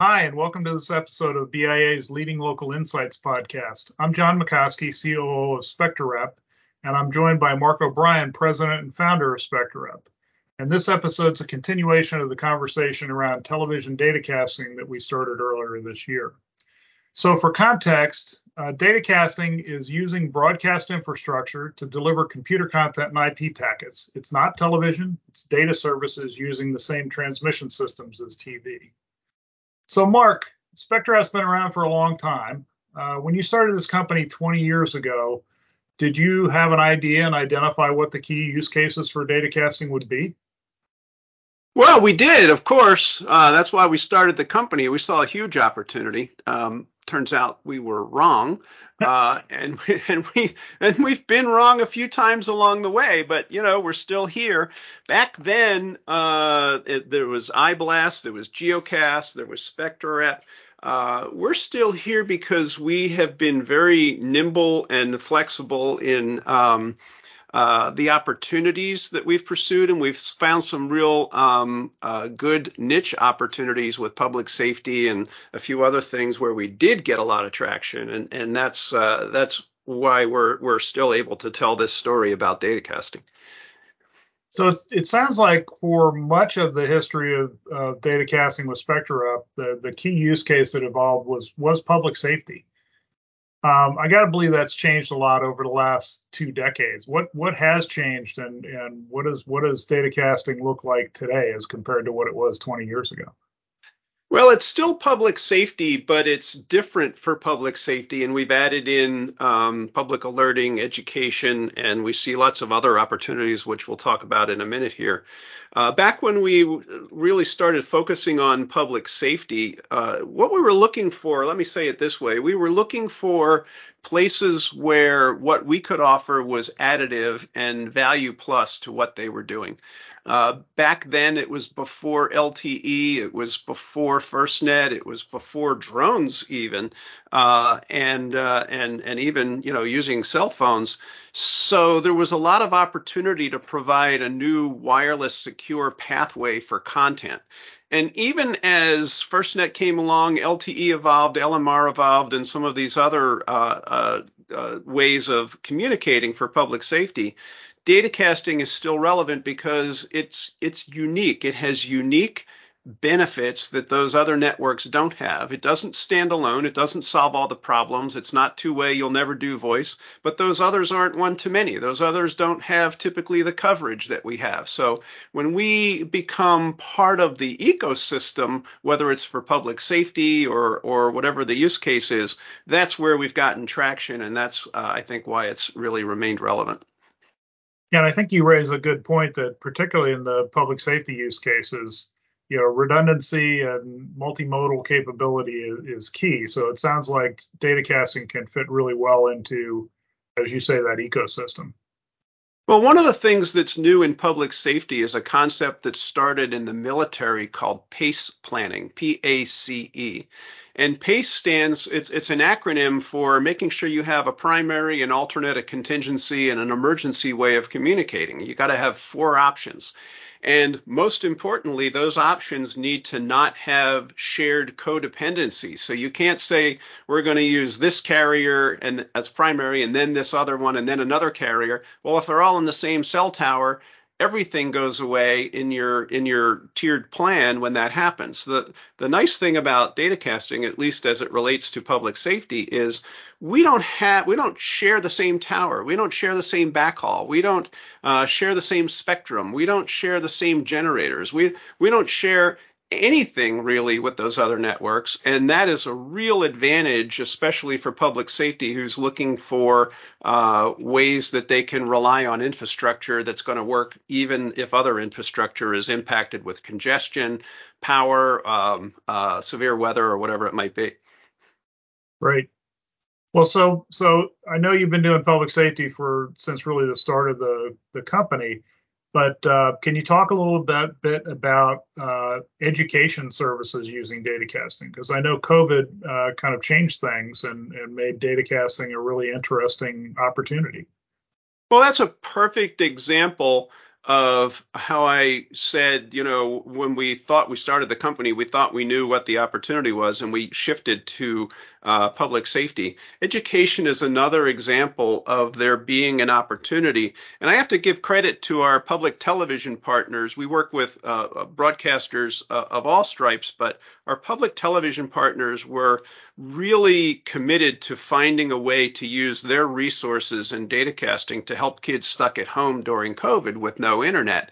Hi, and welcome to this episode of BIA's Leading Local Insights podcast. I'm John McCoskey, COO of SpectraRep, and I'm joined by Mark O'Brien, President and founder of SpectraRep. And this episode's a continuation of the conversation around television datacasting that we started earlier this year. So, for context, uh, datacasting is using broadcast infrastructure to deliver computer content and IP packets. It's not television, it's data services using the same transmission systems as TV. So, Mark, Spectra has been around for a long time. Uh, when you started this company 20 years ago, did you have an idea and identify what the key use cases for data casting would be? Well, we did, of course. Uh, that's why we started the company. We saw a huge opportunity. Um, turns out we were wrong, uh, and we, and we and we've been wrong a few times along the way. But you know, we're still here. Back then, uh, it, there was iBlast, there was Geocast, there was SpectraRep. Uh, we're still here because we have been very nimble and flexible in um, uh, the opportunities that we've pursued, and we've found some real um, uh, good niche opportunities with public safety and a few other things where we did get a lot of traction, and and that's uh, that's why we're we're still able to tell this story about data casting. So it, sounds like for much of the history of uh, data casting with SpectraRep, the, the key use case that evolved was was public safety. Um, I got to believe that's changed a lot over the last two decades. What what has changed, and and what is what does data casting look like today as compared to what it was 20 years ago? Well, it's still public safety, but it's different for public safety. And we've added in um, public alerting, education, and we see lots of other opportunities, which we'll talk about in a minute here. Uh, back when we really started focusing on public safety, uh, what we were looking for, let me say it this way, we were looking for places where what we could offer was additive and value plus to what they were doing. Uh, back then, it was before LTE, it was before FirstNet, it was before drones even, uh, and uh, and and even you know using cell phones. So there was a lot of opportunity to provide a new wireless secure pathway for content. And even as FirstNet came along, LTE evolved, LMR evolved, and some of these other uh, uh, ways of communicating for public safety data casting is still relevant because it's it's unique. It has unique benefits that those other networks don't have. It doesn't stand alone. It doesn't solve all the problems. It's not two way. You'll never do voice. But those others aren't one to many. Those others don't have typically the coverage that we have. So when we become part of the ecosystem, whether it's for public safety or or whatever the use case is, that's where we've gotten traction, and that's uh, I think why it's really remained relevant. And I think you raise a good point that particularly in the public safety use cases, you know, redundancy and multimodal capability is, is key. So it sounds like data casting can fit really well into, as you say, that ecosystem. Well, one of the things that's new in public safety is a concept that started in the military called PACE planning, P A C E. And PACE stands, it's, it's an acronym for making sure you have a primary, an alternate, a contingency, and an emergency way of communicating. You got to have four options. And most importantly, those options need to not have shared codependency. So you can't say we're going to use this carrier and as primary and then this other one and then another carrier. Well, if they're all in the same cell tower, everything goes away in your in your tiered plan when that happens. The the nice thing about data casting, at least as it relates to public safety, is we don't have we don't share the same tower, we don't share the same backhaul, we don't uh, share the same spectrum, we don't share the same generators, we we don't share anything really with those other networks. And that is a real advantage, especially for public safety who's looking for uh, ways that they can rely on infrastructure that's going to work even if other infrastructure is impacted with congestion, power, um, uh, severe weather, or whatever it might be. Right. Well, so so I know you've been doing public safety for since really the start of the the company. But uh, can you talk a little bit, bit about uh, education services using data casting? Because I know COVID uh, kind of changed things and, and made data casting a really interesting opportunity. Well, that's a perfect example of how I said, you know, when we thought we started the company, we thought we knew what the opportunity was, and we shifted to uh, public safety. Education is another example of there being an opportunity. And I have to give credit to our public television partners. We work with uh, broadcasters uh, of all stripes, but our public television partners were really committed to finding a way to use their resources and data casting to help kids stuck at home during COVID with no internet.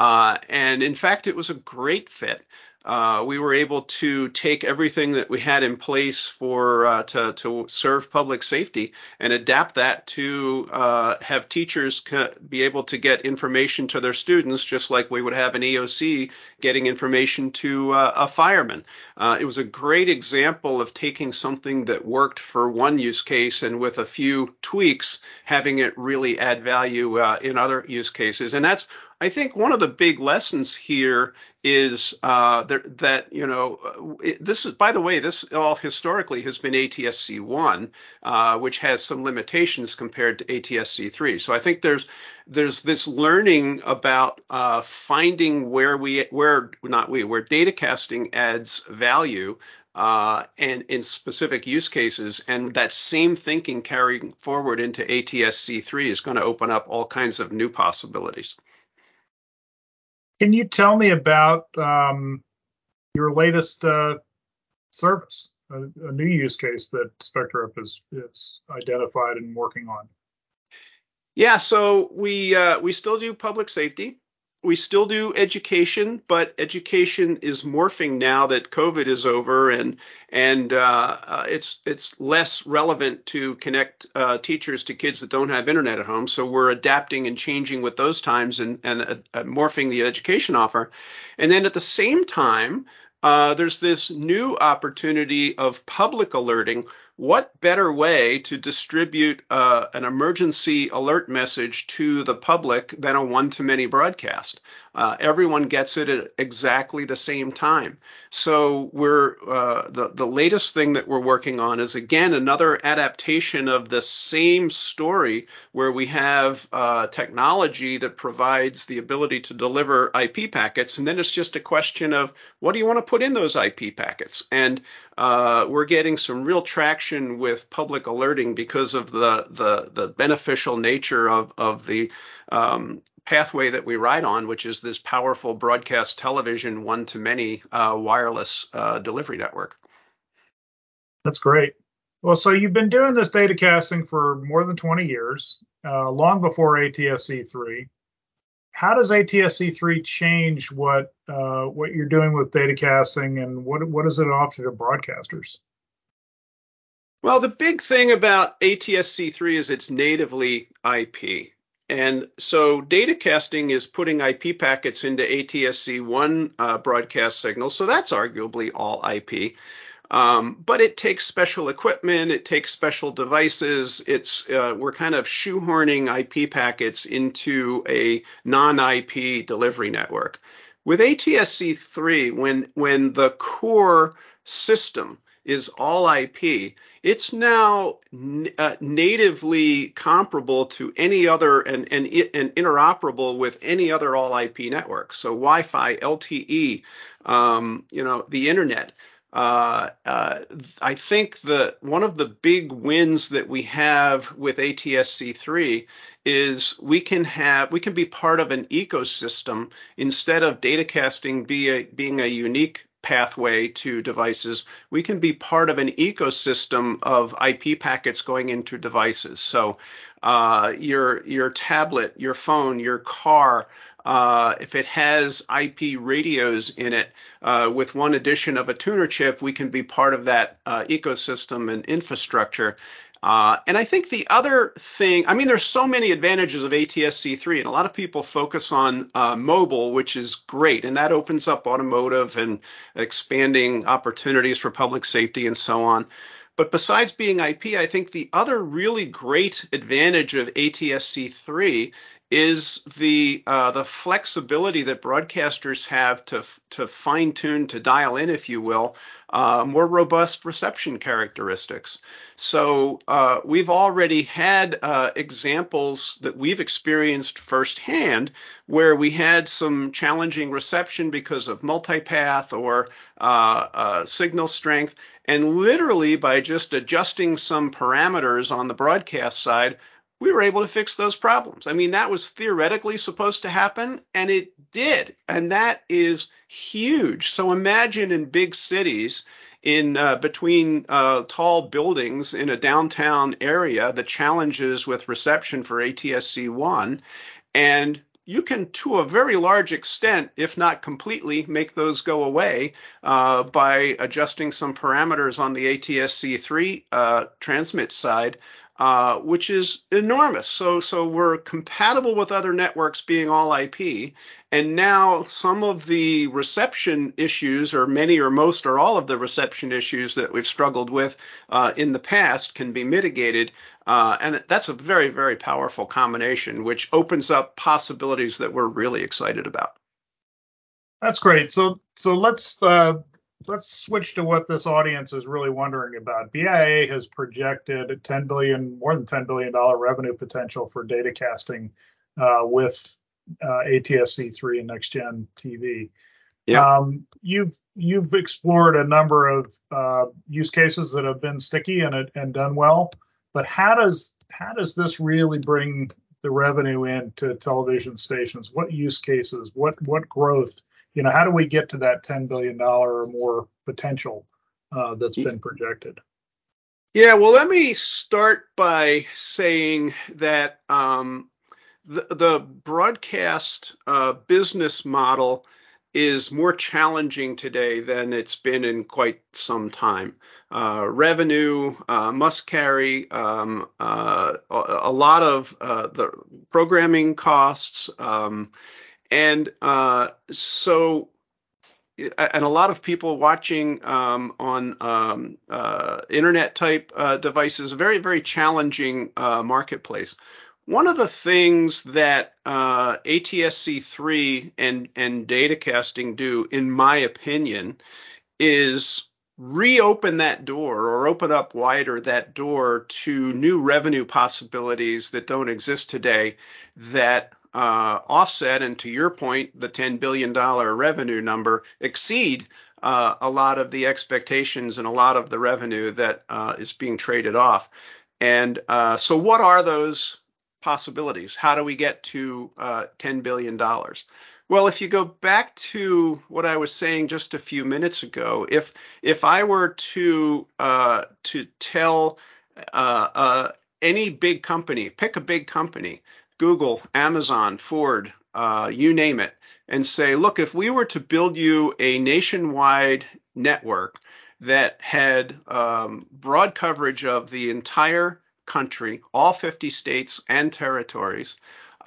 Uh, and in fact, it was a great fit uh, we were able to take everything that we had in place for uh, to, to serve public safety and adapt that to uh, have teachers be able to get information to their students, just like we would have an EOC getting information to uh, a fireman. Uh, it was a great example of taking something that worked for one use case and with a few tweaks, having it really add value uh, in other use cases. And that's I think one of the big lessons here is uh, that, that, you know it, this is by the way this all historically has been ATSC one, uh, which has some limitations compared to ATSC three. So I think there's there's this learning about uh, finding where we where not we where data casting adds value uh, and in specific use cases. And that same thinking carrying forward into ATSC3 is going to open up all kinds of new possibilities. Can you tell me about um, your latest uh, service, a, a, new use case that SpectraRep has, has identified and working on? Yeah, so we uh, we still do public safety we still do education, but education is morphing now that COVID is over, and and uh, uh, it's it's less relevant to connect uh, teachers to kids that don't have internet at home. So we're adapting and changing with those times and and uh, morphing the education offer, and then at the same time, uh, there's this new opportunity of public alerting what better way to distribute uh, an emergency alert message to the public than a one to many broadcast? Uh, everyone gets it at exactly the same time. So we're uh, the the latest thing that we're working on is again another adaptation of the same story where we have uh, technology that provides the ability to deliver IP packets, and then it's just a question of what do you want to put in those IP packets, and uh, we're getting some real traction with public alerting because of the the, the beneficial nature of of the um, pathway that we ride on, which is this powerful broadcast television one to many uh, wireless uh, delivery network. That's great. Well, so you've been doing this data casting for more than 20 years, uh, long before ATSC3. How does ATSC3 change what uh, what you're doing with data casting, and what what does it offer to broadcasters? Well, the big thing about ATSC3 is it's natively IP. And so data casting is putting IP packets into ATSC1 uh, broadcast signals. So that's arguably all IP. Um, but it takes special equipment, it takes special devices. It's uh, we're kind of shoehorning IP packets into a non-IP delivery network. With ATSC3, when when the core system is all IP, it's now uh, natively comparable to any other and, and, and interoperable with any other all IP network. So Wi-Fi, LTE, um, you know, the internet. Uh, uh, I think that one of the big wins that we have with ATSC3 is we can have we can be part of an ecosystem instead of datacasting be a, being a unique pathway to devices, we can be part of an ecosystem of IP packets going into devices. So uh, your your tablet, your phone, your car, uh, if it has IP radios in it, uh, with one addition of a tuner chip, we can be part of that uh, ecosystem and infrastructure. Uh, and I think the other thing, I mean, there's so many advantages of ATSC3, and a lot of people focus on uh, mobile, which is great, and that opens up automotive and expanding opportunities for public safety and so on. But besides being IP, I think the other really great advantage of ATSC3 is the uh, the flexibility that broadcasters have to to fine tune to dial in, if you will, uh, more robust reception characteristics. So uh, we've already had uh, examples that we've experienced firsthand where we had some challenging reception because of multipath or uh, uh, signal strength, and literally by just adjusting some parameters on the broadcast side we were able to fix those problems. I mean, that was theoretically supposed to happen, and it did. And that is huge. So imagine in big cities, in uh, between uh, tall buildings in a downtown area, the challenges with reception for ATSC 1. And you can, to a very large extent, if not completely, make those go away uh, by adjusting some parameters on the ATSC3 uh, transmit side uh, which is enormous. So, so we're compatible with other networks being all IP, and now some of the reception issues, or many or most or all of the reception issues that we've struggled with uh, in the past, can be mitigated. Uh, and that's a very, very powerful combination, which opens up possibilities that we're really excited about. That's great. So, so let's uh, let's switch to what this audience is really wondering about. BIA has projected 10 billion, more than 10 billion dollar revenue potential for data casting uh, with uh, ATSC3 and next gen TV. Yeah. Um, you've you've explored a number of uh, use cases that have been sticky and and done well, but how does how does this really bring the revenue into television stations? What use cases? What what growth you know, how do we get to that $10 billion or more potential uh, that's been projected? Yeah, well, let me start by saying that um, the, the, broadcast uh, business model is more challenging today than it's been in quite some time. Uh, revenue uh, must carry um, uh, a, lot of uh, the programming costs. Um, and uh, so, and a lot of people watching um, on um, uh, internet type uh, devices, a very, very challenging uh, marketplace. One of the things that uh, ATSC3 and, and datacasting do, in my opinion, is reopen that door or open up wider that door to new revenue possibilities that don't exist today that uh, offset and to your point, the $10 billion revenue number exceed uh, a lot of the expectations and a lot of the revenue that uh, is being traded off. And uh, so, what are those possibilities? How do we get to uh, $10 billion? Well, if you go back to what I was saying just a few minutes ago, if if I were to uh, to tell any big company, pick a big company Google, Amazon, Ford, uh, you name it, and say, look, if we were to build you a nationwide network that had um, broad coverage of the entire country, all 50 states and territories,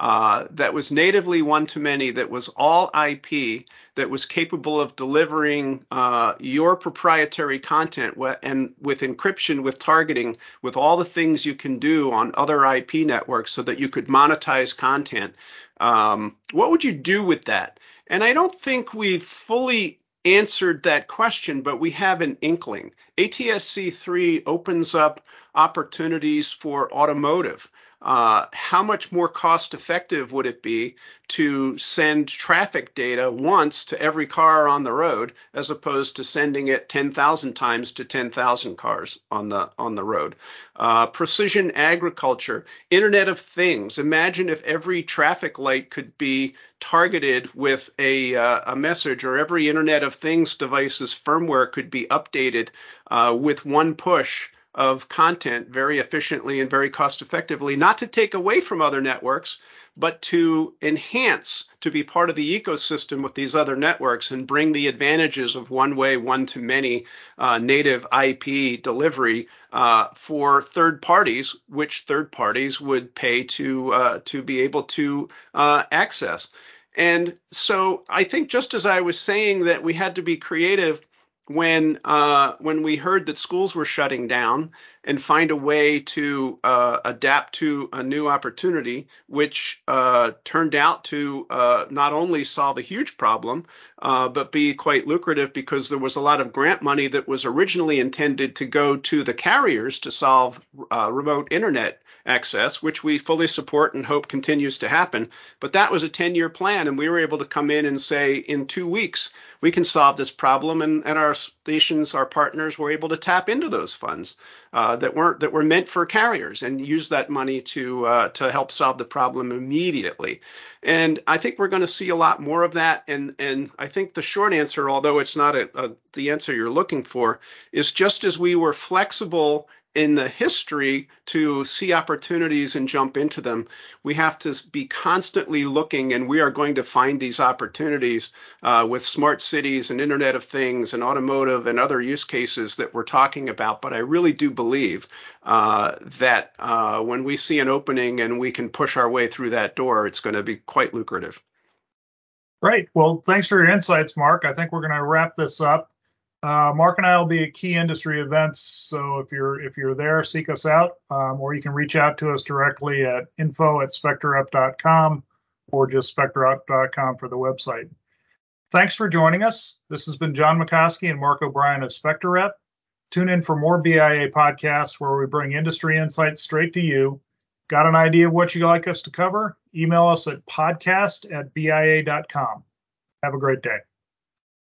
uh, that was natively one to many, that was all IP, that was capable of delivering uh, your proprietary content and with encryption, with targeting, with all the things you can do on other IP networks so that you could monetize content. Um, what would you do with that? And I don't think we've fully answered that question, but we have an inkling. ATSC 3 opens up opportunities for automotive. Uh, how much more cost effective would it be to send traffic data once to every car on the road as opposed to sending it 10,000 times to 10,000 cars on the on the road? Uh, precision agriculture, Internet of Things. Imagine if every traffic light could be targeted with a, uh, a message, or every Internet of Things device's firmware could be updated uh, with one push of content very efficiently and very cost effectively, not to take away from other networks, but to enhance, to be part of the ecosystem with these other networks and bring the advantages of one way, one to many uh, native IP delivery uh, for third parties, which third parties would pay to uh, to be able to uh, access. And so I think just as I was saying that we had to be creative when uh, when we heard that schools were shutting down and find a way to uh, adapt to a new opportunity, which uh, turned out to uh, not only solve a huge problem, uh, but be quite lucrative because there was a lot of grant money that was originally intended to go to the carriers to solve uh, remote internet access, which we fully support and hope continues to happen. But that was a 10 year plan, and we were able to come in and say, in two weeks, we can solve this problem. And, and our stations, our partners, were able to tap into those funds uh, that weren't that were meant for carriers and use that money to uh, to help solve the problem immediately. And I think we're going to see a lot more of that. And and I think the short answer, although it's not a, a, the answer you're looking for, is just as we were flexible in the history to see opportunities and jump into them. We have to be constantly looking, and we are going to find these opportunities uh, with smart cities and Internet of Things and automotive and other use cases that we're talking about. But I really do believe uh, that uh, when we see an opening and we can push our way through that door, it's going to be quite lucrative. Great. Well, thanks for your insights, Mark. I think we're going to wrap this up. Uh, Mark and I will be at key industry events, so if you're if you're there, seek us out, um, or you can reach out to us directly at info at spectrarep.com or just spectrarep.com for the website. Thanks for joining us. This has been John McCoskey and Mark O'Brien of SpectraRep. Tune in for more BIA podcasts where we bring industry insights straight to you. Got an idea of what you'd like us to cover? Email us at podcast at bia.com. Have a great day.